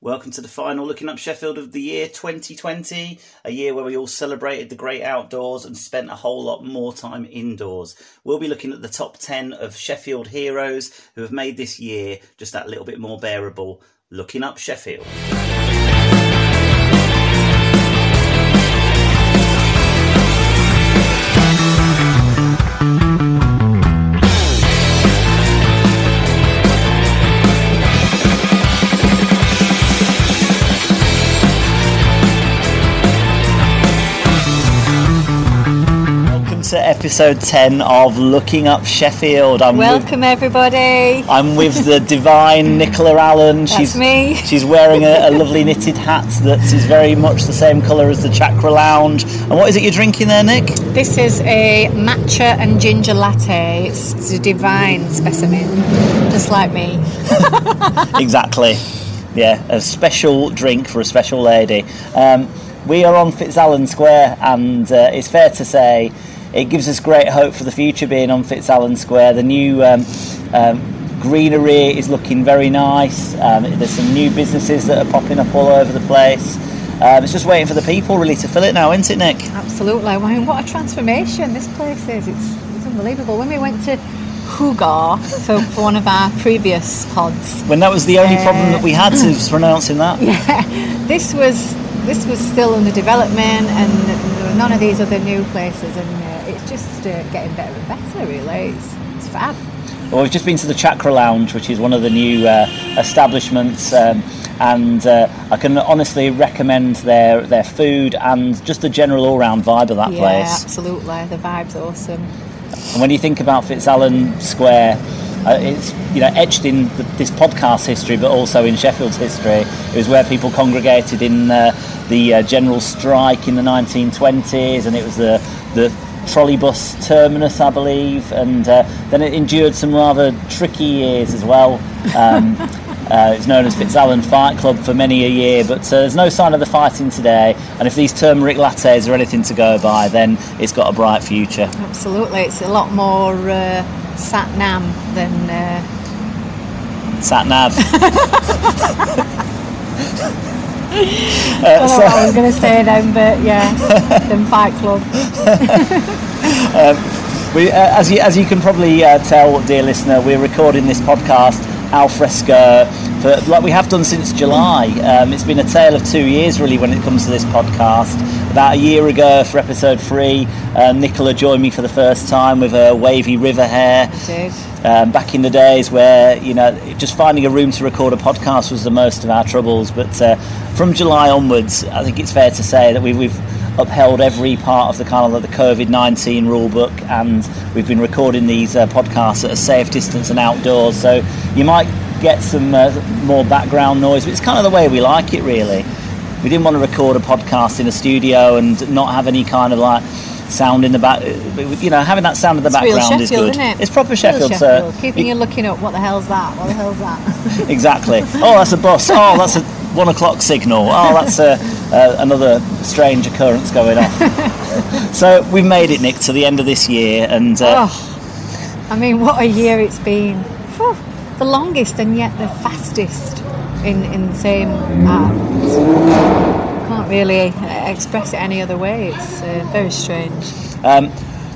Welcome to the final Looking Up Sheffield of the year 2020, a year where we all celebrated the great outdoors and spent a whole lot more time indoors. We'll be looking at the top 10 of Sheffield heroes who have made this year just that little bit more bearable. Looking Up Sheffield. Episode 10 of Looking Up Sheffield. I'm Welcome, everybody. I'm with the divine Nicola Allen. That's she's, me. She's wearing a, a, lovely knitted hat that is very much the same colour as the Chakra Lounge. And what is it you're drinking there, Nick? This is a matcha and ginger latte. It's, it's a divine specimen, just like me. exactly. Yeah, a special drink for a special lady. Um, we are on Fitzalan Square, and uh, it's fair to say it gives us great hope for the future being on Fitzalan Square. The new um, um, greenery is looking very nice. Um, there's some new businesses that are popping up all over the place. Um, it's just waiting for the people really to fill it now, isn't it, Nick? Absolutely. I mean, what a transformation this place is. It's, it's unbelievable. When we went to Hugar for, for one of our previous pods. When that was the only uh, problem that we had to pronouncing that. Yeah, this was this was still under development and there were none of these other new places and just uh, getting better and better really it's, it's fab well we've just been to the chakra lounge which is one of the new uh, establishments um, and uh, I can honestly recommend their their food and just the general all-round vibe of that place. yeah, place absolutely the vibe's awesome and when you think about Fitzalan Square uh, it's you know etched in the, this podcast history, but also in Sheffield's history. It was where people congregated in uh, the uh, general strike in the 1920s, and it was the the trolleybus terminus, I believe, and uh, then it endured some rather tricky years as well. Um, uh, it's known as Fitzalan Fight Club for many a year, but uh, there's no sign of the fighting today. And if these turmeric lattes are anything to go by, then it's got a bright future. Absolutely, it's a lot more uh, sat nam than uh... sat nav. Uh, so, I was going to say then, but yeah, then Fight Club. um, we, uh, as you as you can probably uh, tell, dear listener, we're recording this podcast al fresco for like we have done since July. Um, it's been a tale of two years really when it comes to this podcast. About a year ago for episode three, uh, Nicola joined me for the first time with her wavy river hair. Um, back in the days where you know just finding a room to record a podcast was the most of our troubles, but uh, from July onwards, I think it's fair to say that we, we've upheld every part of the kind of the COVID nineteen rule book, and we've been recording these uh, podcasts at a safe distance and outdoors. So you might get some uh, more background noise, but it's kind of the way we like it, really. We didn't want to record a podcast in a studio and not have any kind of like sound in the back. You know, having that sound in the it's background is good. It? It's proper Sheffield, Sheffield, sir. Keeping it, you looking up. What the hell's that? What the hell's that? exactly. Oh, that's a bus. Oh, that's a one o'clock signal. Oh, that's a, uh, another strange occurrence going on. so we've made it, Nick, to the end of this year, and uh, oh, I mean, what a year it's been. Whew, the longest and yet the fastest in in the same act. Can't really express it any other way. It's uh, very strange. Um,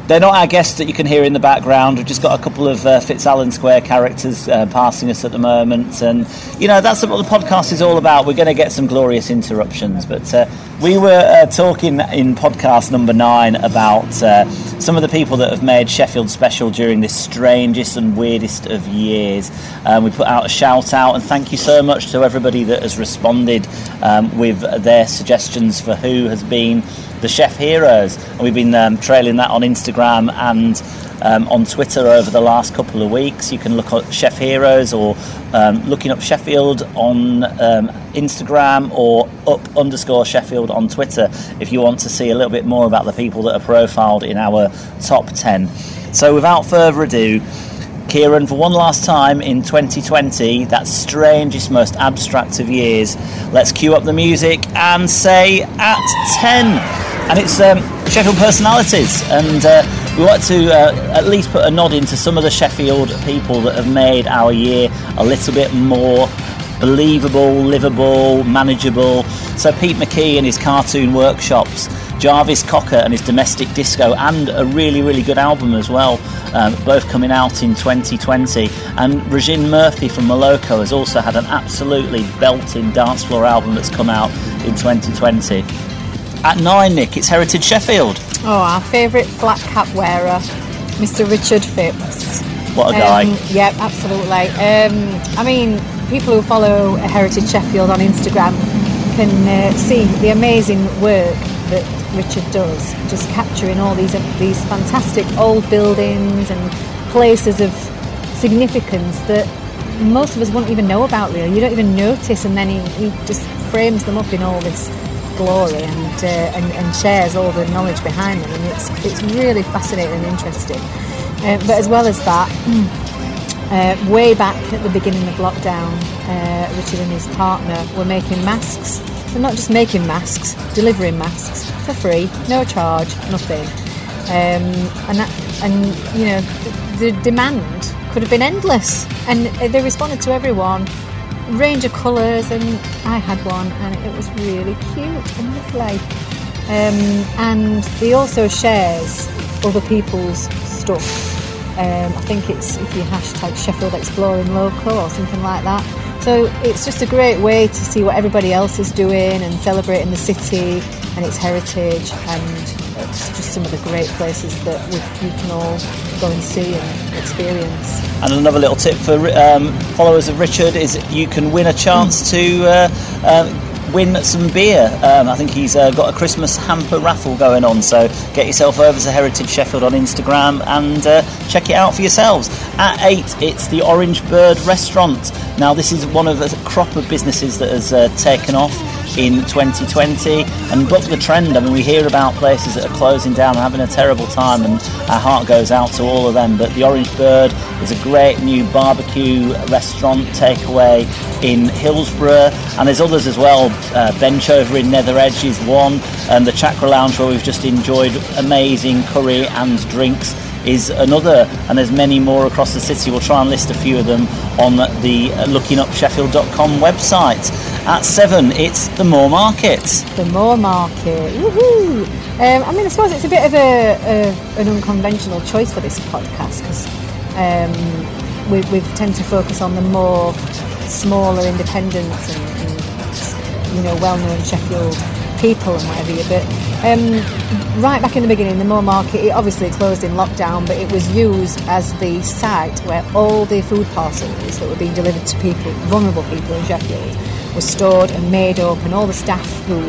they're not our guests that you can hear in the background. We've just got a couple of uh, Fitzalan Square characters uh, passing us at the moment, and you know that's what the podcast is all about. We're going to get some glorious interruptions, but uh, we were uh, talking in podcast number nine about uh, some of the people that have made Sheffield special during this strangest and weirdest of years. Um, we put out a shout out and thank you so much to everybody that has responded um, with their suggestions for who has been the Sheff heroes. And we've been um, trailing that on Instagram and um, on Twitter over the last couple of weeks. You can look at Sheff Heroes or um, looking up Sheffield on um, Instagram or up underscore Sheffield on Twitter if you want to see a little bit more about the people that are profiled in our top 10. So without further ado, Kieran, for one last time in 2020, that strangest, most abstract of years, let's cue up the music and say at 10 and it's um, Sheffield personalities. And uh, we want to uh, at least put a nod into some of the Sheffield people that have made our year a little bit more believable, livable, manageable. So Pete McKee and his cartoon workshops, Jarvis Cocker and his domestic disco, and a really, really good album as well, um, both coming out in 2020. And Róisín Murphy from Moloko has also had an absolutely belting dance floor album that's come out in 2020. At nine, Nick, it's Heritage Sheffield. Oh, our favourite flat cap wearer, Mr. Richard Phipps. What a guy. Um, yeah, absolutely. Um, I mean, people who follow Heritage Sheffield on Instagram can uh, see the amazing work that Richard does, just capturing all these these fantastic old buildings and places of significance that most of us wouldn't even know about. Really, you don't even notice, and then he, he just frames them up in all this glory and, uh, and, and shares all the knowledge behind them, and it's it's really fascinating and interesting. Uh, but as well as that, uh, way back at the beginning of lockdown, uh, Richard and his partner were making masks. They're not just making masks, delivering masks for free, no charge, nothing. Um, and that, and you know, the, the demand could have been endless, and they responded to everyone range of colours and I had one and it was really cute and lovely um, and he also shares other people's stuff um, I think it's if you hashtag Sheffield Exploring Local or something like that so it's just a great way to see what everybody else is doing and celebrating the city and its heritage and it's just some of the great places that we, we can all go and see and experience. And another little tip for um, followers of Richard is you can win a chance to uh, uh, win some beer. Um, I think he's uh, got a Christmas hamper raffle going on, so get yourself over to Heritage Sheffield on Instagram and uh, check it out for yourselves. At 8, it's the Orange Bird Restaurant. Now, this is one of a crop of businesses that has uh, taken off in 2020 and buck the trend. I mean, we hear about places that are closing down and having a terrible time, and our heart goes out to all of them. But the Orange Bird is a great new barbecue restaurant takeaway in Hillsborough, and there's others as well. Uh, Bench over in Nether Edge is one, and the Chakra Lounge where we've just enjoyed amazing curry and drinks is another, and there's many more across the city. We'll try and list a few of them on the lookingupsheffield.com website. At seven, it's the Moor Market. The Moor Market, woohoo! Um, I mean, I suppose it's a bit of a, a an unconventional choice for this podcast because um, we, we tend to focus on the more smaller independents and, and you know well-known Sheffield people and whatever you but um, right back in the beginning the Moor Market it obviously closed in lockdown but it was used as the site where all the food parcels that were being delivered to people vulnerable people in Sheffield were stored and made up and all the staff who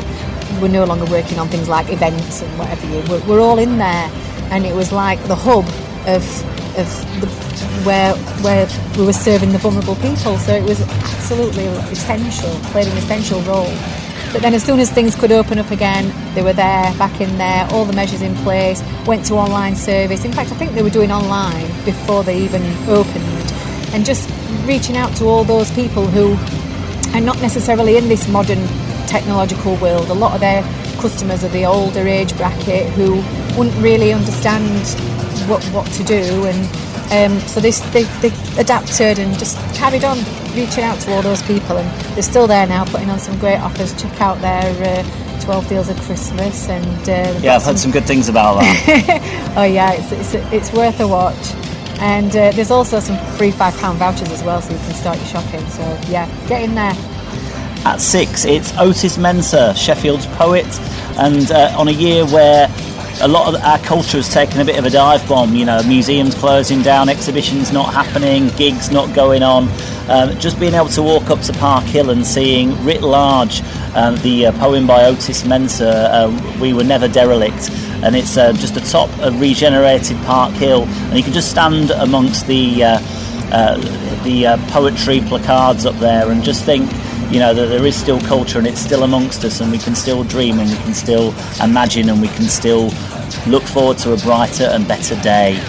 were no longer working on things like events and whatever you were, were all in there and it was like the hub of of the, where where we were serving the vulnerable people so it was absolutely essential played an essential role but then as soon as things could open up again, they were there, back in there, all the measures in place, went to online service. In fact, I think they were doing online before they even opened. And just reaching out to all those people who are not necessarily in this modern technological world. A lot of their customers are the older age bracket who wouldn't really understand what, what to do. And um, so they, they, they adapted and just carried on reaching out to all those people, and they're still there now, putting on some great offers. Check out their uh, 12 deals of Christmas, and uh, yeah, I've some... heard some good things about that. oh yeah, it's, it's, it's worth a watch. And uh, there's also some free five pound vouchers as well, so you can start your shopping. So yeah, get in there. At six, it's Otis Mensah, Sheffield's poet, and uh, on a year where a lot of our culture has taken a bit of a dive bomb. You know, museums closing down, exhibitions not happening, gigs not going on. Um, just being able to walk up to Park Hill and seeing writ large um, the uh, poem by Otis Mensah, uh, "We Were Never Derelict," and it's uh, just atop a regenerated Park Hill, and you can just stand amongst the uh, uh, the uh, poetry placards up there and just think you know that there is still culture and it's still amongst us and we can still dream and we can still imagine and we can still look forward to a brighter and better day.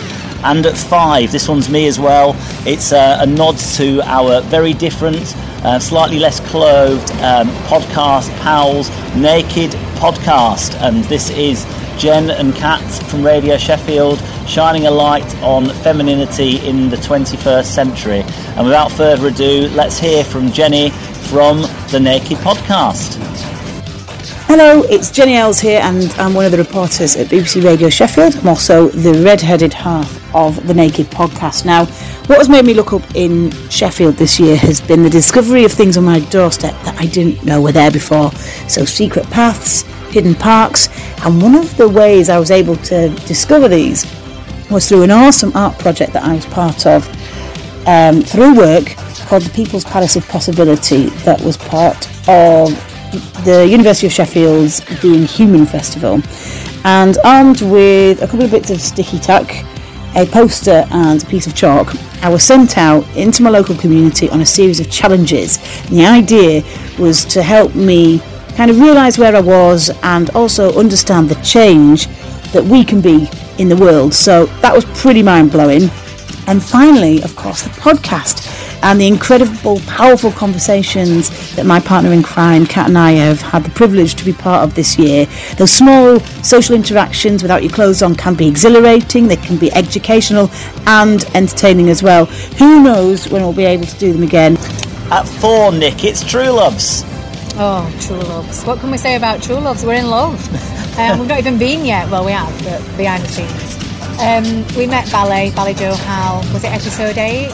And at five this one's me as well. It's uh, a nod to our very different uh, slightly less clothed um, podcast pals naked podcast. And this is jen and kat from radio sheffield shining a light on femininity in the 21st century and without further ado let's hear from jenny from the Naked Podcast. Hello, it's Jenny Ells here, and I'm one of the reporters at BBC Radio Sheffield. I'm also the red-headed half of the Naked Podcast. Now, what has made me look up in Sheffield this year has been the discovery of things on my doorstep that I didn't know were there before. So, secret paths, hidden parks, and one of the ways I was able to discover these was through an awesome art project that I was part of um, through work called the People's Palace of Possibility that was part of the University of Sheffield's Being Human Festival. And armed with a couple of bits of sticky tack, a poster, and a piece of chalk, I was sent out into my local community on a series of challenges. And the idea was to help me kind of realise where I was and also understand the change that we can be in the world. So that was pretty mind blowing. And finally, of course, the podcast and the incredible, powerful conversations that my partner in crime, Kat and I, have had the privilege to be part of this year. Those small social interactions without your clothes on can be exhilarating, they can be educational and entertaining as well. Who knows when we'll be able to do them again? At four, Nick, it's True Loves. Oh, true loves. What can we say about true loves? We're in love. Um, we've not even been yet. Well, we have, but behind the scenes. Um, we met Ballet, Ballet Joe Hal. Was it episode eight?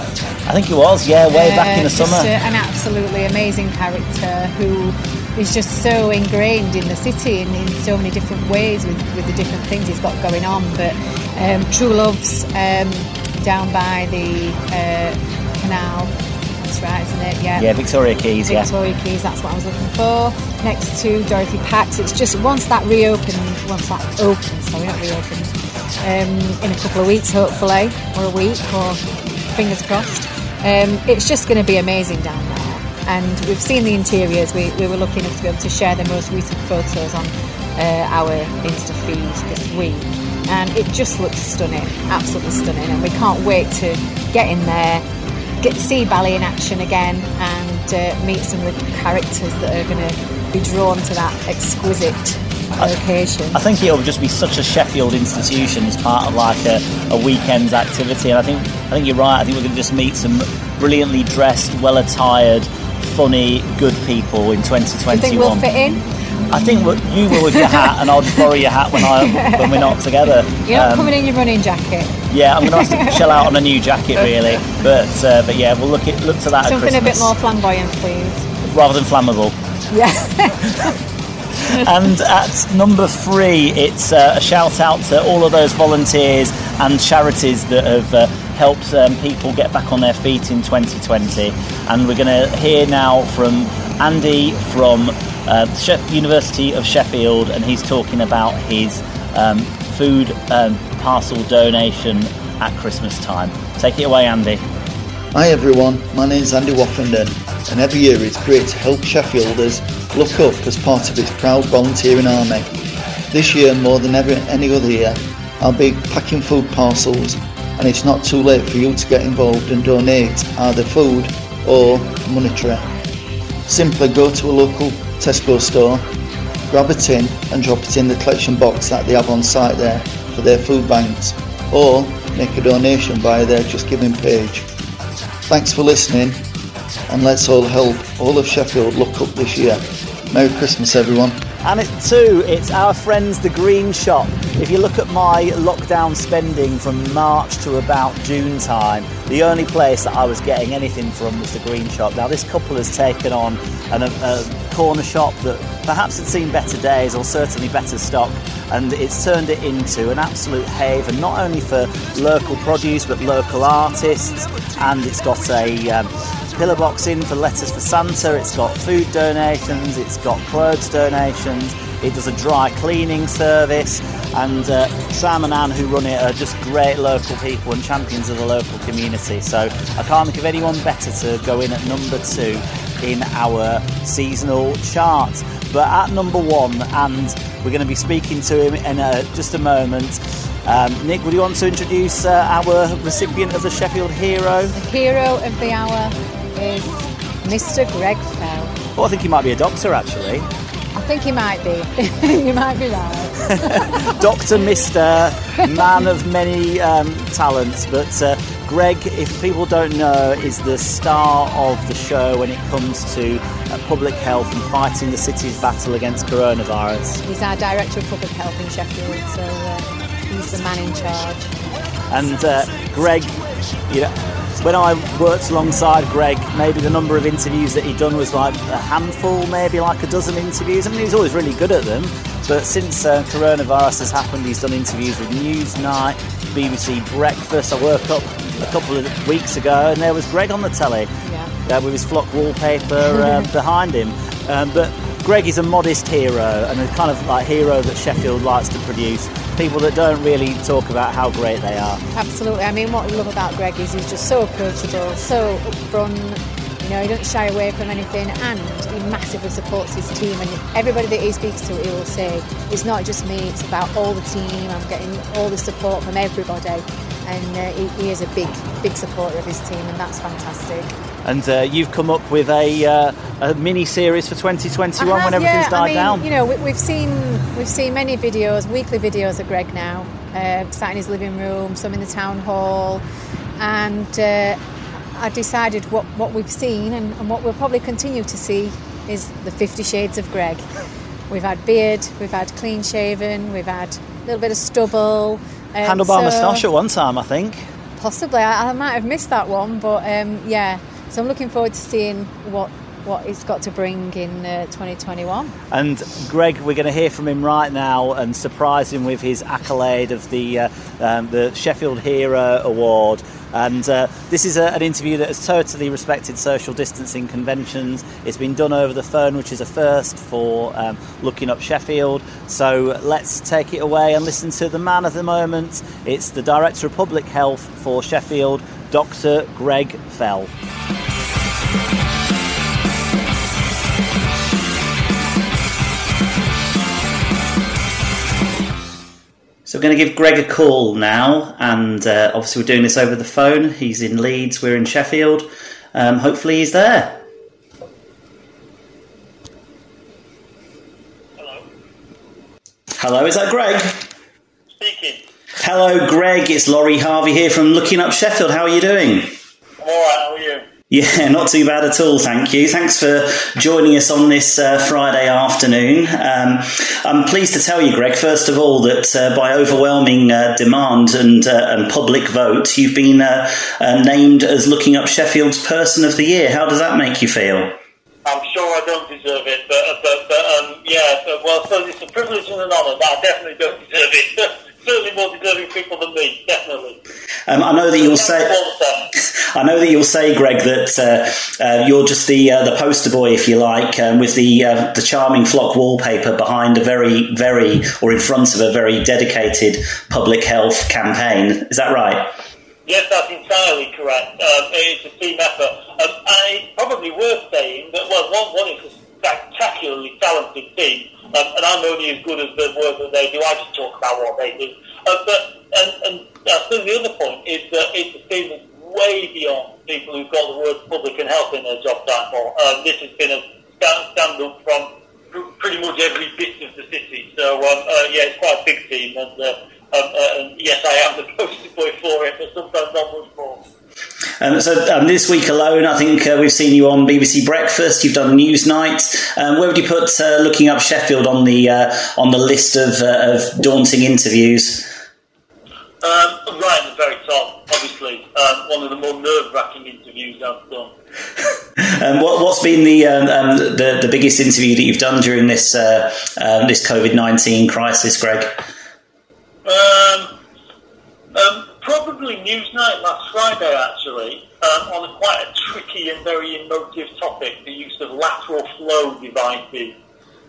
I think it was, yeah, way Uh, back in the just summer. a- an absolutely amazing character who is just so ingrained in the city and in so many different ways with, with the different things he's got going on. But um, True Love's um, down by the uh, canal. That's right, isn't it? Yeah. yeah, Victoria Quays, yeah. Victoria Quays, that's what I was looking for. Next to Dorothy Pax. It's just once that reopened, once that opens, sorry, not reopened, um, in a couple of weeks, hopefully, or a week, or fingers crossed. Um, it's just going to be amazing down there. And we've seen the interiors. We, we were lucky enough to be able to share the most recent photos on uh, our Insta feed this week. And it just looks stunning, absolutely stunning. And we can't wait to get in there, get to see ballet in action again, and uh, meet some of the characters that are going to be drawn to that exquisite location. I think it'll just be such a Sheffield institution as part of like a, a weekend's activity. And I think I think you're right. I think we're going to just meet some brilliantly dressed, well attired, funny, good people in Do you 2021. think we'll fit in? I think what you will with your hat, and I'll just borrow your hat when I when we're not together. You're not Um, coming in your running jacket. yeah, I'm going to have to shell out on a new jacket really, but uh, but yeah, we'll look at look to that at Something a bit more flamboyant, please. rather than flammable. Yeah. and at number three, it's uh, a shout out to all of those volunteers and charities that have uh, helped um, people get back on their feet in 2020. And we're going to hear now from Andy from uh, University of Sheffield, and he's talking about his um, food um, parcel donation at Christmas time. Take it away, Andy. Hi everyone, my name's Andy Woffenden and every year it's great to help Sheffielders look up as part of its proud volunteering army. This year more than ever any other year I'll be packing food parcels and it's not too late for you to get involved and donate either food or monetary. Simply go to a local Tesco store, grab a tin and drop it in the collection box that they have on site there for their food banks or make a donation via their Just Giving page. Thanks for listening, and let's all help all of Sheffield look up this year. Merry Christmas, everyone. And at two, it's our friends the Green Shop. If you look at my lockdown spending from March to about June time, the only place that I was getting anything from was the Green Shop. Now this couple has taken on an, a, a corner shop that perhaps had seen better days or certainly better stock and it's turned it into an absolute haven not only for local produce but local artists and it's got a um, pillar box in for letters for Santa. It's got food donations. It's got clothes donations. It does a dry cleaning service. And uh, Sam and Anne, who run it, are just great local people and champions of the local community. So I can't think of anyone better to go in at number two in our seasonal chart. But at number one, and we're going to be speaking to him in a, just a moment. Um, Nick, would you want to introduce uh, our recipient of the Sheffield Hero? The hero of the hour is Mr. Greg Fell. Well, I think he might be a doctor actually. I think he might be. you might be right. Doctor, Mister, man of many um, talents. But uh, Greg, if people don't know, is the star of the show when it comes to uh, public health and fighting the city's battle against coronavirus. He's our Director of Public Health in Sheffield, so uh, he's the man in charge. And uh, Greg, you know, when I worked alongside Greg, maybe the number of interviews that he'd done was like a handful, maybe like a dozen interviews. I mean, he was always really good at them. But since uh, coronavirus has happened, he's done interviews with Newsnight, BBC Breakfast. I woke up a couple of weeks ago and there was Greg on the telly Yeah. uh, with his flock wallpaper uh, behind him. Um, but Greg is a modest hero and a kind of like hero that Sheffield likes to produce. People that don't really talk about how great they are. Absolutely. I mean, what we love about Greg is he's just so approachable, so upfront. You know, he doesn't shy away from anything, and he massively supports his team. And everybody that he speaks to, he will say, "It's not just me; it's about all the team. I'm getting all the support from everybody." And uh, he, he is a big, big supporter of his team, and that's fantastic. And uh, you've come up with a, uh, a mini series for 2021 have, when everything's yeah. died I mean, down. You know, we, we've seen we've seen many videos, weekly videos of Greg now, uh, sat in his living room, some in the town hall, and uh, I decided what, what we've seen and, and what we'll probably continue to see is the Fifty Shaves of Greg. We've had beard, we've had clean shaven, we've had a little bit of stubble. um, Handlebar so- moustache at one time, I think. Possibly, I, I might have missed that one, but um, yeah. So I'm looking forward to seeing what what it's got to bring in uh, 2021. And Greg, we're going to hear from him right now and surprise him with his accolade of the uh, um, the Sheffield Hero Award. And uh, this is a, an interview that has totally respected social distancing conventions. It's been done over the phone, which is a first for um, looking up Sheffield. So let's take it away and listen to the man of the moment. It's the Director of Public Health for Sheffield, Dr. Greg Fell. So we're going to give Greg a call now, and uh, obviously we're doing this over the phone. He's in Leeds, we're in Sheffield. Um, hopefully he's there. Hello. Hello, is that Greg? Speaking. Hello, Greg. It's Laurie Harvey here from Looking Up Sheffield. How are you doing? I'm alright, how are you? Yeah, not too bad at all, thank you. Thanks for joining us on this uh, Friday afternoon. Um, I'm pleased to tell you, Greg, first of all, that uh, by overwhelming uh, demand and, uh, and public vote, you've been uh, uh, named as Looking Up Sheffield's Person of the Year. How does that make you feel? I'm sure I don't deserve it, but, but, but um, yeah, well, so it's a privilege and an honour, but I definitely don't deserve it. Certainly more deserving people than me, definitely. Um, I know that you'll say. you all the time. I know that you'll say, Greg, that uh, uh, you're just the uh, the poster boy, if you like, um, with the uh, the charming flock wallpaper behind a very, very, or in front of a very dedicated public health campaign. Is that right? Yes, that's entirely correct. Um, it's a team effort. Um, and it's probably worth saying that, well, one, one is spectacularly talented team, um, and I'm only as good as the work that they do. I just talk about what they do. Uh, but, and, and I think the other point is that it's a team that's way beyond people who've got the word public and health in their job title. Um, this has been a stand, stand up from pr- pretty much every bit of the city. So, um, uh, yeah, it's quite a big team, and, uh, um, uh, and yes, I am the poster boy for it, but sometimes not much more. Um, so um, this week alone, I think uh, we've seen you on BBC Breakfast. You've done Newsnight. Um, where would you put uh, looking up Sheffield on the uh, on the list of, uh, of daunting interviews? Um, right at the very top, obviously, um, one of the more nerve-wracking interviews I've done. Um, what, what's been the, um, um, the the biggest interview that you've done during this uh, um, this COVID nineteen crisis, Greg? Um, um, probably Newsnight last Friday, actually, um, on a quite a tricky and very emotive topic, the use of lateral flow devices.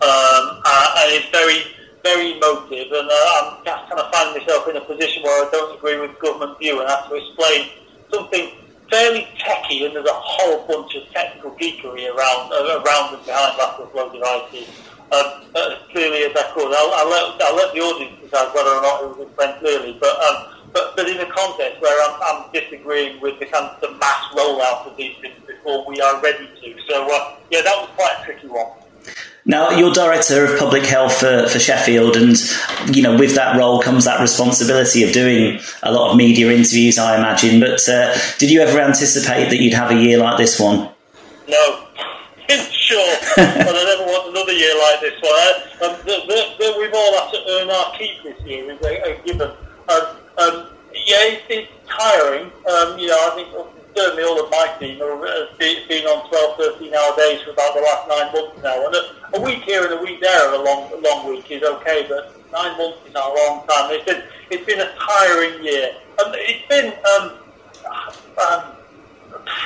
Um, uh, and it's very, very emotive, and uh, I'm just kind of finding myself in a position where I don't agree with government view and have to explain something fairly techy, and there's a whole bunch of technical geekery around uh, around and behind lateral flow devices. Um, uh, as clearly as I could, I'll, I'll, let, I'll let the audience decide whether or not it was explained clearly. But um, but, but in a context where I'm, I'm disagreeing with the kind of the mass rollout of these things before we are ready to. So uh, yeah, that was quite a tricky one. Now, you're director of public health for, for Sheffield, and you know, with that role comes that responsibility of doing a lot of media interviews, I imagine. But uh, did you ever anticipate that you'd have a year like this one? No, sure, but I never want another year like this one. Um, the, the, the, we've all had to earn our keep this year, is a, a given. Um, um, yeah, it's, it's tiring. Um, you know, I think certainly all of my team have been on 12, 13 hour days for about the last nine months now. And a, a week here and a week there, a long, long week is okay, but nine months is not a long time. It's been, it's been a tiring year. Um, it's been um, um,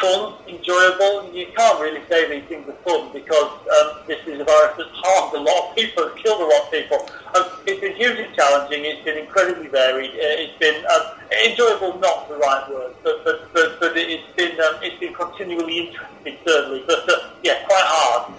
fun, enjoyable. You can't really say these things are fun because um, this is a virus that's harmed a lot of people, killed a lot of people. Um, it's been hugely challenging. It's been incredibly varied. Uh, it's been um, enjoyable, not the right word, but but, but, but it's been um, it's been continually interesting, certainly. But uh, yeah, quite hard.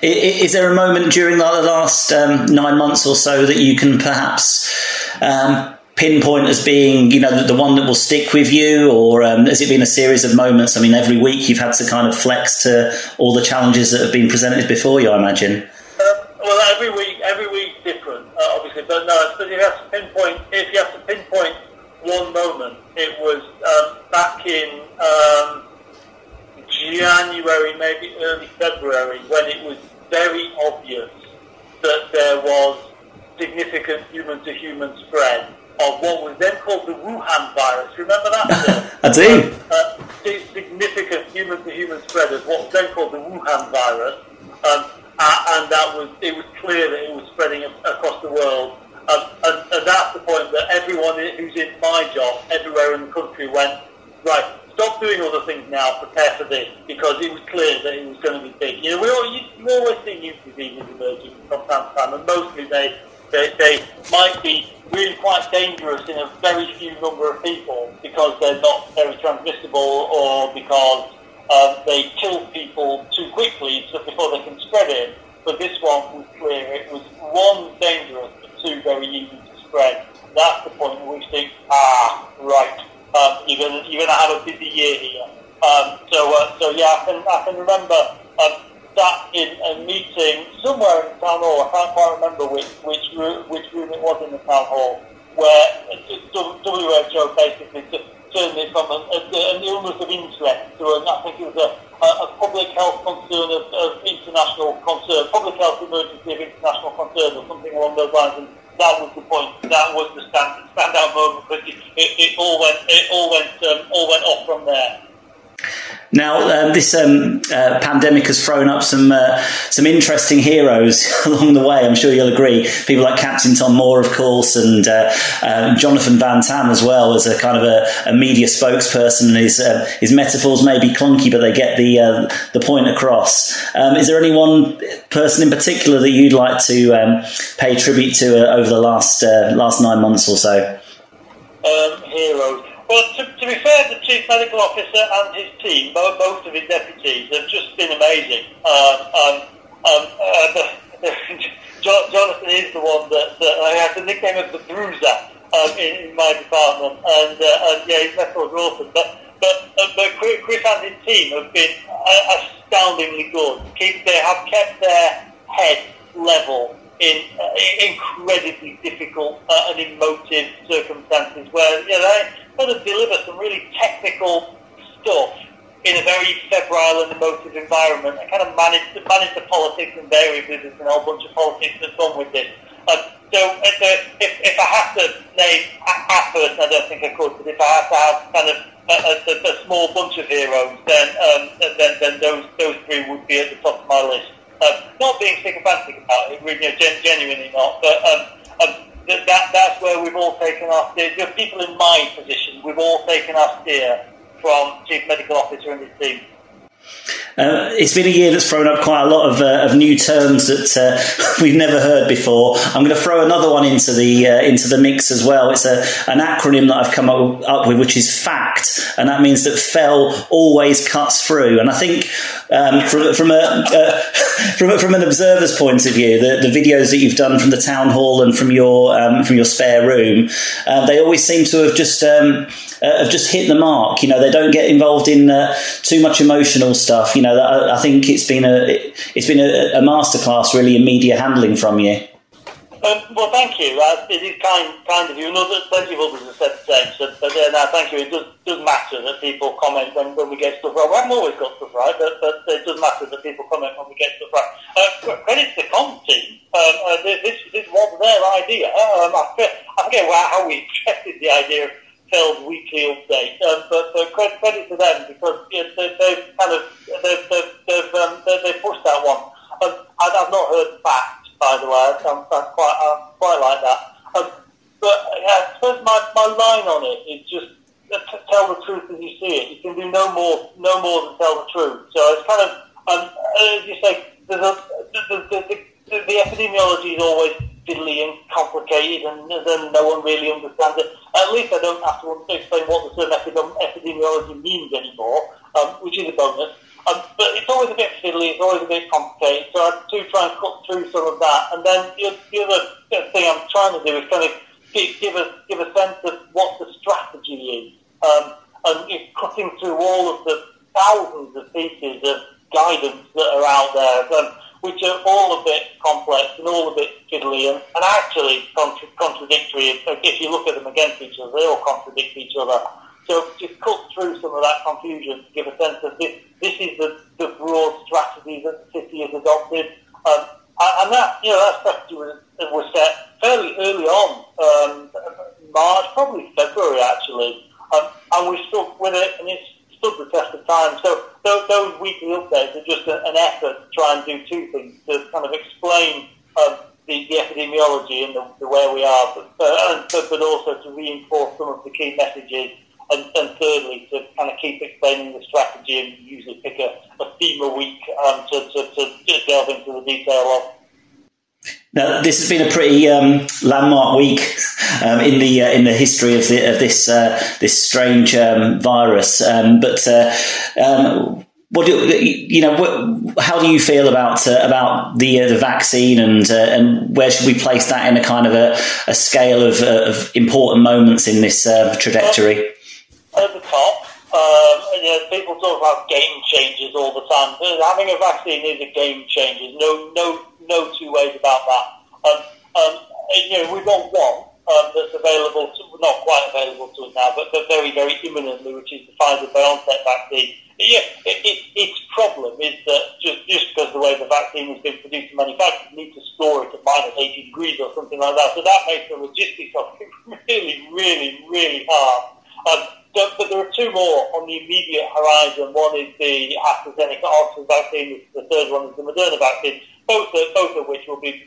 Is there a moment during the last um, nine months or so that you can perhaps um, pinpoint as being, you know, the, the one that will stick with you, or um, has it been a series of moments? I mean, every week you've had to kind of flex to all the challenges that have been presented before you, I imagine. Uh, well, every week, every week different, uh, obviously, but no. But you have to pinpoint. If you have to pinpoint one moment, it was um, back in um, January, maybe early February, when it was very obvious that there was significant human-to-human spread of what was then called the Wuhan virus. Remember that? I do. Uh, significant human-to-human spread of what was then called the Wuhan virus, um, and that was it was clear that it was spreading across the world. Um, and, and that's the point that everyone who's in my job, everywhere in the country, went right. Stop doing other things now. Prepare for this because it was clear that it was going to be big. You know, we all, you, you always see new diseases emerging from time to time, and mostly they they, they might be really quite dangerous in a very few number of people because they're not very transmissible or because um, they kill people too quickly so before they can spread it. But this one was clear. It was one dangerous, but two very easy to spread. That's the point where we think, ah, right, um, you're going you're gonna have a busy year here. Um, so, uh, so yeah, I can, I can remember um, sat in a meeting somewhere in the town hall. I can't quite remember which which room, which room it was in the town hall, where WHO basically turned it from a, a, an illness of interest to an, I think it was a, a, a public health concern of, of international concern, public health emergency of international concern, or something along those lines. And that was the point. That was the stand, standout moment. But it, it, it all went it all went um, all went off from there. Now, um, this um, uh, pandemic has thrown up some uh, some interesting heroes along the way. I'm sure you'll agree. People like Captain Tom Moore, of course, and uh, uh Jonathan Van Tam as well as a kind of a, a media spokesperson. His uh, his metaphors may be clunky, but they get the the point across. Um, is there any one person in particular that you'd like to um, pay tribute to over the last last nine months or so? Um, heroes. Well, to, to, be fair, the chief medical officer and his team, both, both of his deputies, have just been amazing. Um, um, um, uh, the, the, Jonathan is the one that, that I have the nickname of the Bruiser um, in, in, my department, and, uh, and yeah, his methods are awesome. But but, uh, but Chris and his team have been uh, astoundingly good. Keep, they have kept their head level in uh, incredibly difficult uh, and emotive circumstances where you know, they sort of deliver some really technical stuff in a very febrile and emotive environment. I kind of manage to manage the politics and variables and a whole bunch of politics that's gone with this. Um, so if, if, if I have to name at first, I don't think I could, but if I have to have kind of a, a, a small bunch of heroes, then, um, then, then those, those three would be at the top of my list. Um, not being sycophantic about it, you know, gen- genuinely not, but um, um, that, that that's where we've all taken our steer. The people in my position, we've all taken our steer from chief medical officer and his team. Uh, it's been a year that's thrown up quite a lot of, uh, of new terms that uh, we've never heard before. I'm going to throw another one into the uh, into the mix as well. It's a, an acronym that I've come up, with, which is FACT, and that means that fell always cuts through. And I think um, from from a uh, from, from an observer's point of view, the, the videos that you've done from the town hall and from your um, from your spare room, uh, they always seem to have just um, have just hit the mark. You know, they don't get involved in too much emotional stuff. You know I, I think it's been a it's been a, a masterclass really in media handling from you. Um, well, thank you. Uh, it is kind, kind of you. know, plenty of others have said the same. So, but uh, no, thank you. It does, does matter that people comment when, when we get stuff right. We haven't always got stuff right, but, but it does matter that people comment when we get stuff right. Uh, credit to the com team. Um, uh, this, this was their idea. Um, I, I forget how we accepted the idea of Feld weekly update, um, but, but credit, to them because you know, they, they've kind of they've, they've, they've, um, they, they've pushed that one. Um, I've not heard back by the way. I'm, I'm quite, I quite like that. Um, but yeah, I suppose my, my line on it is just uh, tell the truth as you see it. You can do no more, no more than tell the truth. So it's kind of, um, as you say, there's a, the, the, the, the epidemiology is always fiddly and complicated, and then no one really understands it. At least I don't have to explain what the term epidemiology means anymore, um, which is a bonus. Um, but it's always a bit fiddly, it's always a bit complicated, so I do try and cut through some of that. And then the, the other thing I'm trying to do is kind of give, give, a, give a sense of what the strategy is. Um, and it's cutting through all of the thousands of pieces of guidance that are out there, um, which are all a bit complex and all a bit fiddly and, and actually contra- contradictory. If you look at them against each other, they all contradict each other. So just cut through some of that confusion to give a sense of this, this is the, the broad strategy that the city has adopted. Um, and that, you know, that strategy was, was set fairly early on, um, March, probably February actually. Um, and we stuck with it and it's stood the test of time. So those, those weekly updates are just an effort to try and do two things, to kind of explain um, the, the, epidemiology and the, the, where we are, but, uh, but, but also to reinforce some of the key messages and, and, thirdly, to kind of keep explaining the strategy and usually pick a, a theme a week um, to, to, to, delve into the detail of. Now, this has been a pretty um, landmark week um, in the uh, in the history of, the, of this uh, this strange um, virus. Um, but uh, um, what do you know? What, how do you feel about uh, about the uh, the vaccine and uh, and where should we place that in a kind of a, a scale of, of important moments in this trajectory? at the top. Um, you know, people talk about game changers all the time. Having a vaccine is a game changer. No, no, no two ways about that. Um, um, you know, we've got one um, that's available, to, not quite available to us now, but, but very, very imminently, which is the Pfizer BioNTech vaccine. Yeah, it, it, its problem is that just, just because the way the vaccine has been produced and manufactured, you need to store it at minus 80 degrees or something like that. So that makes the logistics of it really, really, really hard. Um, but there are two more on the immediate horizon. One is the AstraZeneca Oxford vaccine. The third one is the Moderna vaccine. Both, of, both of which will be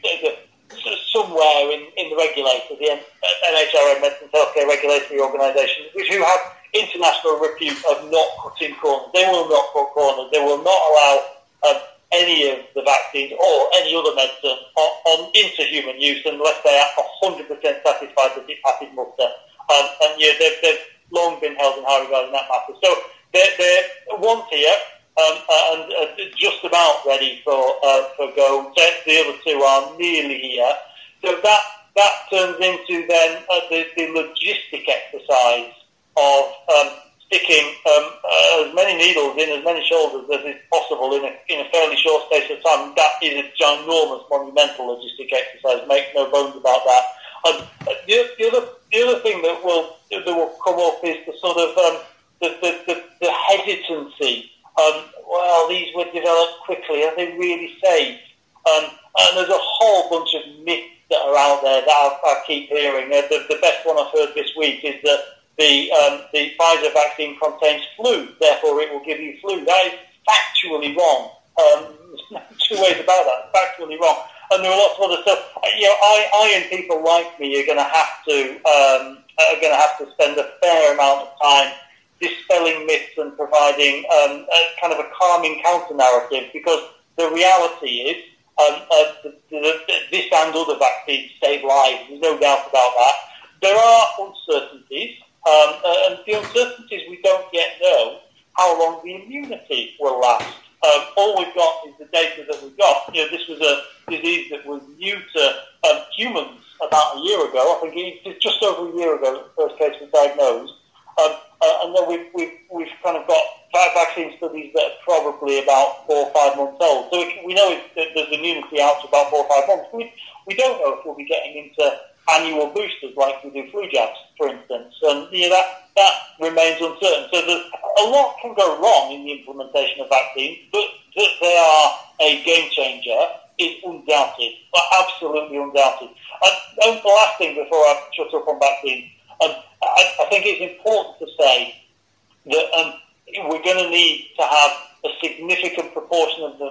somewhere in, in the regulator, the MHRA, Medicines Healthcare Regulatory Organisation, which who have international repute of not cutting corners. They will not cut corners. They will not allow um, any of the vaccines or any other medicine on, on into human use unless they are 100% satisfied that it passes muster. Um, and yeah, they've, they've long been held in high regard in that matter. So they're, they're once here Two are nearly here. So that that turns into then uh, the, the logistic exercise of um, sticking um, uh, as many needles in as many shoulders as is possible in a, in a fairly short space of time. That is a ginormous, monumental logistic exercise. Make no bones about that. Um, the, the, other the other thing that will that will come up is the sort of um, the, the, the, the, hesitancy. Um, well, these were developed quickly. Are they really safe? Um, and there's a whole bunch of myths that are out there that I, I keep hearing. Uh, the, the, best one I've heard this week is that the um, the Pfizer vaccine contains flu, therefore it will give you flu. That is factually wrong. Um, two ways about that. Factually wrong and there are lots of other stuff. You know, I, I and people like me are going to have to um, are going to have to spend a fair amount of time dispelling myths and providing um, a kind of a calming counter narrative because the reality is um, uh, the, the, this and other vaccines save lives. There's no doubt about that. There are uncertainties, um, uh, and the uncertainties we don't yet know how long the immunity will last. Um, all we've got is the data that we've got. You know, this was a disease that was new to um, humans about a year ago. I think it's just over a year ago the first case was diagnosed. Um, uh, and then we've, we've, we've kind of got vaccine studies that are probably about four or five months old. So we know there's immunity out to about four or five months. We, we don't know if we'll be getting into annual boosters like we do flu jabs, for instance. And you know, that, that remains uncertain. So a lot can go wrong in the implementation of vaccines, but that they are a game changer is undoubted, absolutely undoubted. And, the last thing before I shut up on vaccines, I, I, think it's important to say that um, we're going to need to have a significant proportion of the,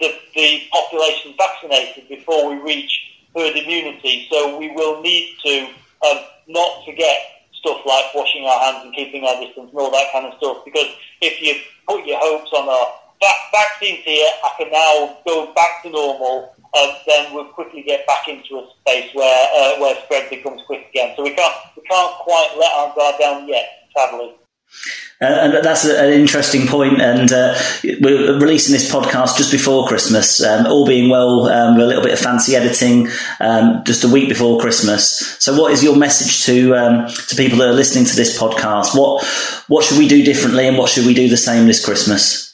the, the population vaccinated before we reach herd immunity. So we will need to um, not forget stuff like washing our hands and keeping our distance and all that kind of stuff. Because if you put your hopes on a va- vaccines here, I can now go back to normal. Uh, then we'll quickly get back into a space where uh, where spread becomes quick again. So we can't we can't quite let our guard down yet, sadly. Uh, and that's an interesting point. and uh, we're releasing this podcast just before Christmas. Um, all being well, um, with a little bit of fancy editing, um, just a week before Christmas. So, what is your message to um, to people that are listening to this podcast? What what should we do differently, and what should we do the same this Christmas?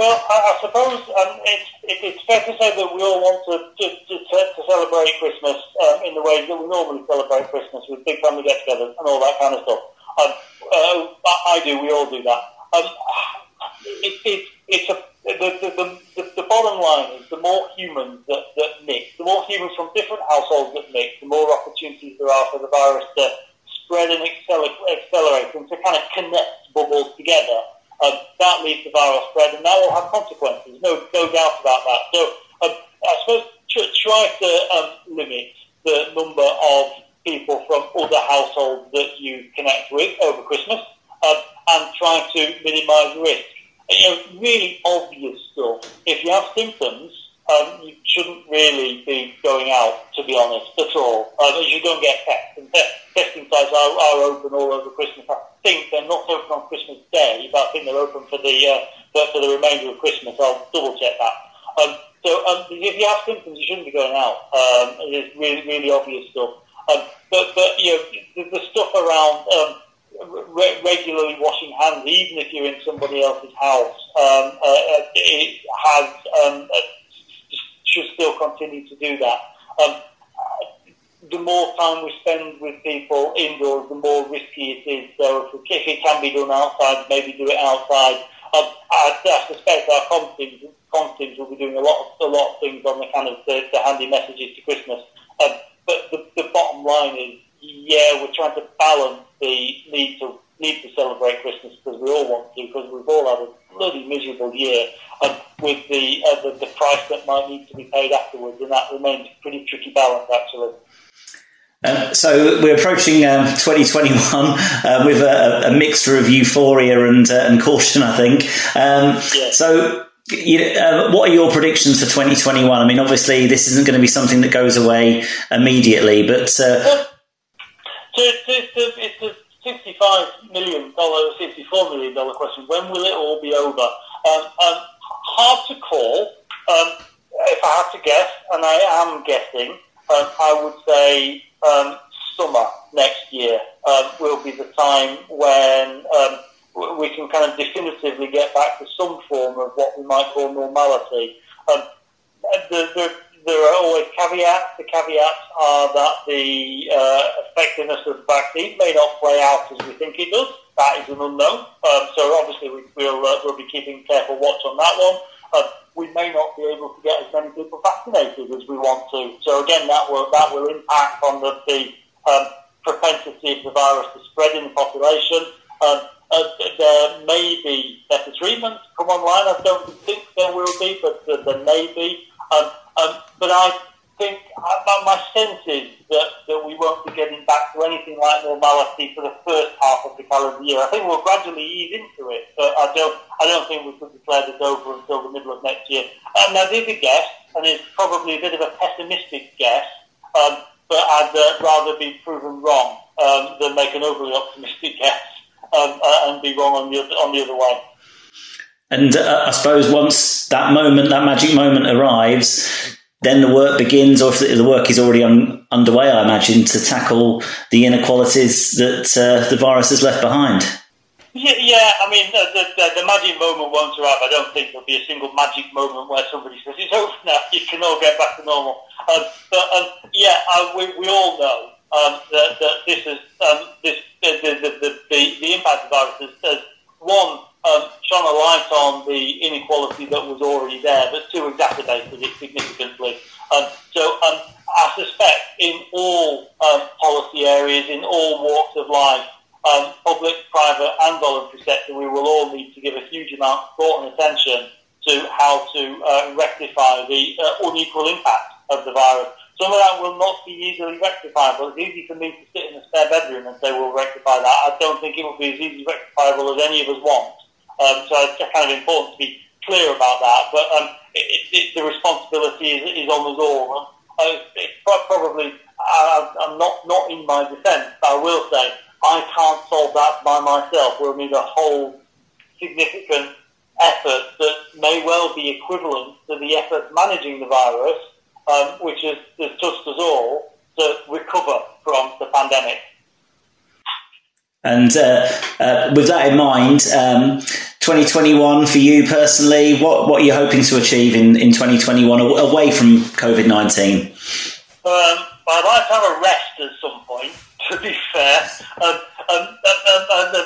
Well, I, I suppose um, it's, it's fair to say that we all want to, to, to, to celebrate Christmas um, in the ways that we normally celebrate Christmas with big family get-togethers and all that kind of stuff. Uh, I do. We all do that. Um, it, it, it's a, the, the, the, the, bottom line is the more humans that, that mix, the more humans from different households that mix, the more opportunities there are for the virus to spread and accelerate, accelerate and to kind of connect bubbles together. Um, that leads to viral spread, and that will have consequences. No, no doubt about that. So um, I suppose try to um, limit the number of people from other households that you connect with over Christmas um, and try to minimise risk. And, you know, really obvious stuff. If you have symptoms, um, you shouldn't really be going out, to be honest, at all. Um, you don't get tests. And te- testing sites are, are open all over Christmas. I think they're not open on Christmas Day, but I think they're open for the uh, for, for the remainder of Christmas. I'll double check that. Um, so um, if you have symptoms, you shouldn't be going out. Um, it's really, really obvious stuff. Um, but, but you know, the, the stuff around um, re- regularly washing hands, even if you're in somebody else's house, um, uh, uh it has um, uh, should still continue to do that. Um, the more time we spend with people indoors, the more risky it is. So if, if it can be done outside, maybe do it outside. Um, I, I suspect our comms teams, comms teams will be doing a lot of a lot of things on the kind of the, the handy messages to Christmas. Um, but the, the bottom line is, yeah, we're trying to balance the need to need to celebrate Christmas because we all want to, because we've all had a bloody miserable year, and with the, uh, the the price that might need to be paid afterwards, and that remains a pretty tricky balance actually. Um, so we're approaching um, 2021 uh, with a, a, mixture of euphoria and, uh, and caution, I think. Um, yeah. So you uh, what are your predictions for 2021? I mean, obviously, this isn't going to be something that goes away immediately, but. Uh, it's, a, it's a $65 million, $64 million question. When will it all be over? Um, um, hard to call. Um, if I had to guess, and I am guessing, um, I would say um, summer next year um, will be the time when we can kind of definitively get back to some form of what we might call normality. The, the, there are always caveats. The caveats are that the uh, effectiveness of the vaccine may not play out as we think it does. That is an unknown. Um, so obviously we, will uh, we'll be keeping careful watch on that one. Uh, we may not be able to get as many people vaccinated as we want to. So again, that will that will impact on the, the um, propensity of the virus to spread in the population. Um, uh, there may be better treatments come online. I don't think there will be, but uh, there may be. Um, um, but I think uh, my sense is that, that we won't be getting back to anything like normality for the first half of the calendar year. I think we'll gradually ease into it, but I don't I don't think we could declare this over until the middle of next year. And I did a guess, and it's probably a bit of a pessimistic guess, um, but I'd uh, rather be proven wrong um, than make an overly optimistic guess um, uh, and be wrong on the on the other way. And uh, I suppose once that moment, that magic moment arrives, then the work begins, or if the work is already un- underway, I imagine, to tackle the inequalities that uh, the virus has left behind. Yeah, yeah I mean, the, the, the, magic moment won't arrive. I don't think there'll be a single magic moment where somebody says, it's over now, you can all get back to normal. Um, but, um, yeah, uh, we, we all know um, that, that this is, um, this, the, the, the, the, the impact of the virus has, has one, um, shone a light on the inequality that was already there, but two, exacerbated it significantly. Um, so um, I suspect in all um, policy areas, in all walks of life, um, public, private and voluntary sector, we will all need to give a huge amount of thought and attention to how to uh, rectify the uh, unequal impact of the virus. Some of that will not be easily rectifiable. It's easy for me to sit in a spare bedroom and say we'll rectify that. I don't think it will be as easily rectifiable as any of us want. Um, so it's kind of important to be clear about that. But um, it, it, the responsibility is, is on us all. Uh, it's probably, I, I'm not, not in my defence, but I will say I can't solve that by myself. We'll need a whole significant effort that may well be equivalent to the effort managing the virus, um, which has touched us all, to recover from the pandemic. And uh, uh, with that in mind, um, 2021 for you personally, what, what are you hoping to achieve in, in 2021 away from COVID 19? Um, I'd like to have a rest at some point, to be fair. Um, um, and, and, and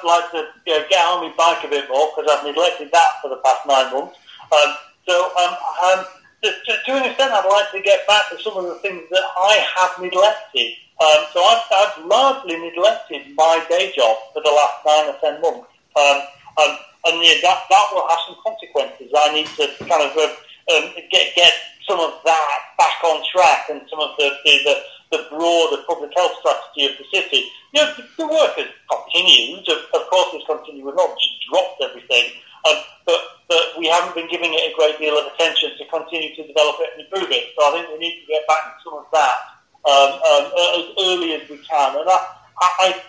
I'd like to you know, get on my bike a bit more because I've neglected that for the past nine months. Um, so um, um, to, to, to, an extent, I'd like to get back to some of the things that I have neglected. Um, so I've, I've largely neglected my day job for the last nine or ten months. Um, um, and yeah, that, that will have some consequences. I need to kind of uh, get, get some of that back on track and some of the, the, the, the broader public health strategy of the city. You know, the, the work has continued. Of, of course, it's continued. We've not just dropped everything. Um, but, but we haven't been giving it a great deal of attention to continue to develop it and improve it. So I think we need to get back to some of that um, um, as early as we can. And I, I,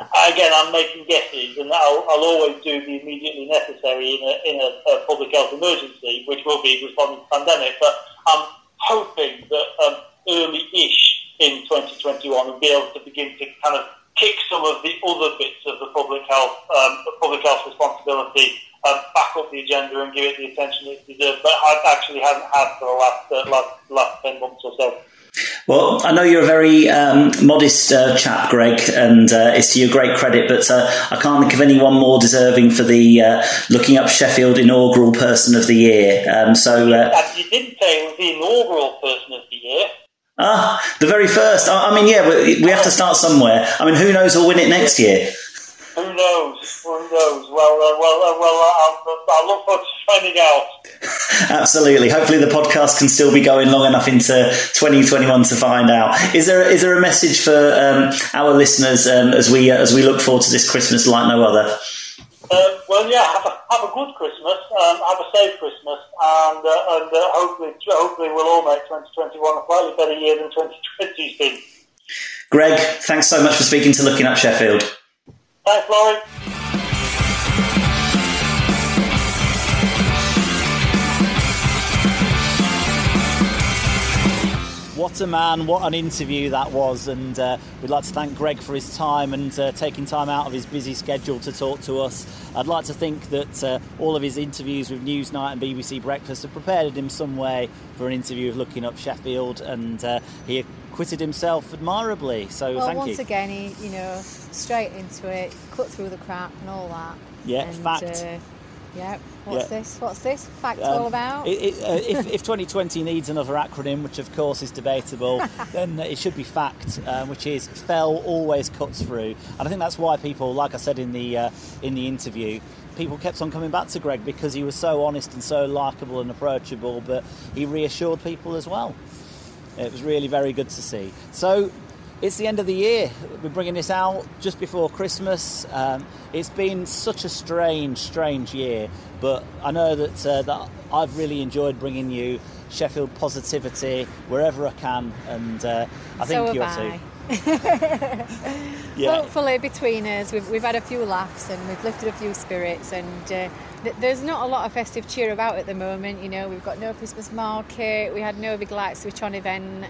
I, again, I'm making guesses, and I'll, I'll, always do the immediately necessary in a, in a, a, public health emergency, which will be responding to pandemic. But I'm hoping that um, early-ish in 2021 we'll be able to begin to kind of kick some of the other bits of the public health um, public health responsibility um, back up the agenda and give it the attention it deserves. But I actually haven't had for the last uh, last last ten months or so. Well, I know you're a very um, modest uh, chap, Greg, and uh, it's to your great credit, but uh, I can't think of anyone more deserving for the uh, Looking Up Sheffield inaugural Person of the Year. Um, so uh, You didn't say it was the inaugural Person of the Year. Ah, the very first. I, I mean, yeah, we, we have to start somewhere. I mean, who knows who'll win it next year? Who knows? Who knows? Well, uh, well, uh, well. Uh, I'll, I'll, look forward to finding out. Absolutely. Hopefully, the podcast can still be going long enough into 2021 to find out. Is there is there a message for um, our listeners um, as we uh, as we look forward to this Christmas like no other? Uh, well, yeah. Have a, have a good Christmas. Um, have a safe Christmas, and uh, and hopefully hopefully we'll all make 2021 a slightly better year than 2020's been. Greg, thanks so much for speaking to Looking Up Sheffield. Thanks, Laurie. What a man, what an interview that was, and uh, we'd like to thank Greg for his time and uh, taking time out of his busy schedule to talk to us. I'd like to think that uh, all of his interviews with Newsnight and BBC Breakfast have prepared him some way for an interview of Looking Up Sheffield, and uh, he acquitted himself admirably. So well, thank once you. again, he, you know, straight into it, cut through the crap and all that. Yeah, and, fact. Yeah. What's Yeah. this? What's this? Fact Um, all about? It, it, uh, if, if 2020 needs another acronym, which of course is debatable, then it should be FACT, um, which is "Fell always cuts through." And I think that's why people, like I said in the uh, in the interview, people kept on coming back to Greg because he was so honest and so likable and approachable, but he reassured people as well. It was really very good to see. So it's the end of the year. We're bringing this out just before Christmas. Um, it's been such a strange, strange year, but I know that uh, that I've really enjoyed bringing you Sheffield positivity wherever I can, and uh, I think so you have too. Yeah. Hopefully, between us, we've, we've had a few laughs and we've lifted a few spirits, and uh, th- there's not a lot of festive cheer about at the moment. You know, we've got no Christmas market, we had no big light switch on event,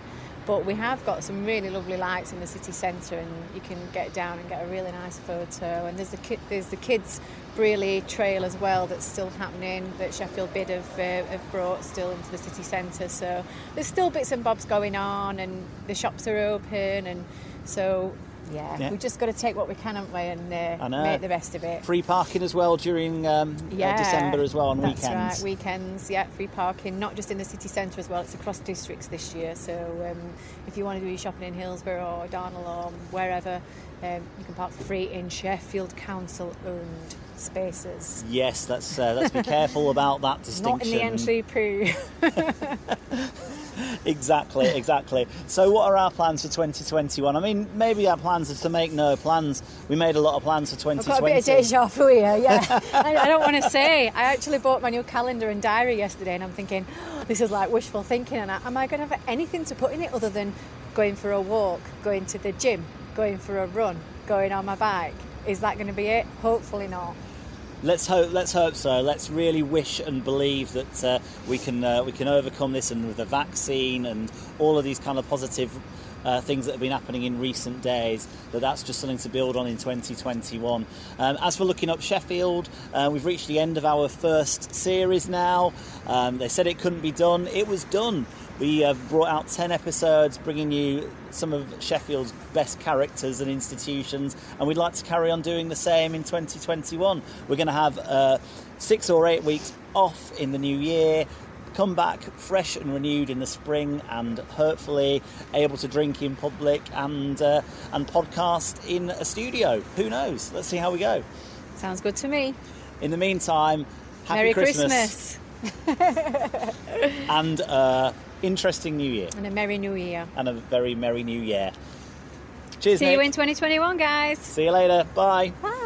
but we have got some really lovely lights in the city centre, and you can get down and get a really nice photo. And there's the ki- there's the kids Brearley Trail as well that's still happening that Sheffield Bid have, uh, have brought still into the city centre. So there's still bits and bobs going on, and the shops are open, and so yeah, Yeah. we've just got to take what we can, haven't we, and uh, make the best of it. Free parking as well during um, uh, December as well on that's weekends. right, weekends, yeah, free parking, not just in the city centre as well, it's across districts this year. So um, if you want to do your shopping in Hillsborough or Darnall or wherever, um, you can park for free in Sheffield Council owned spaces. Yes, let's uh, let's be careful about that distinction. Not in the NCP. Exactly, exactly. So, what are our plans for 2021? I mean, maybe our plans are to make no plans. We made a lot of plans for I've got a 2020. bit of deja vu here, yeah. I, I don't want to say. I actually bought my new calendar and diary yesterday, and I'm thinking, "Oh, this is like wishful thinking. And I, am I going to have anything to put in it other than going for a walk, going to the gym, going for a run, going on my bike? Is that going to be it? Hopefully not. Let's hope. Let's hope so. Let's really wish and believe that uh, we can uh, we can overcome this, and with the vaccine and all of these kind of positive uh, things that have been happening in recent days, that that's just something to build on in 2021. Um, as for looking up Sheffield, uh, we've reached the end of our first series now. Um, they said it couldn't be done. It was done. We have brought out 10 episodes bringing you some of Sheffield's best characters and institutions, and we'd like to carry on doing the same in 2021. We're going to have uh, six or eight weeks off in the new year, come back fresh and renewed in the spring, and hopefully able to drink in public and, uh, and podcast in a studio. Who knows? Let's see how we go. Sounds good to me. In the meantime, happy Merry Christmas, Christmas. and uh, interesting New Year, and a Merry New Year. and a very merry New Year. Cheers, See you in 2021, guys. See you later. Bye. Bye.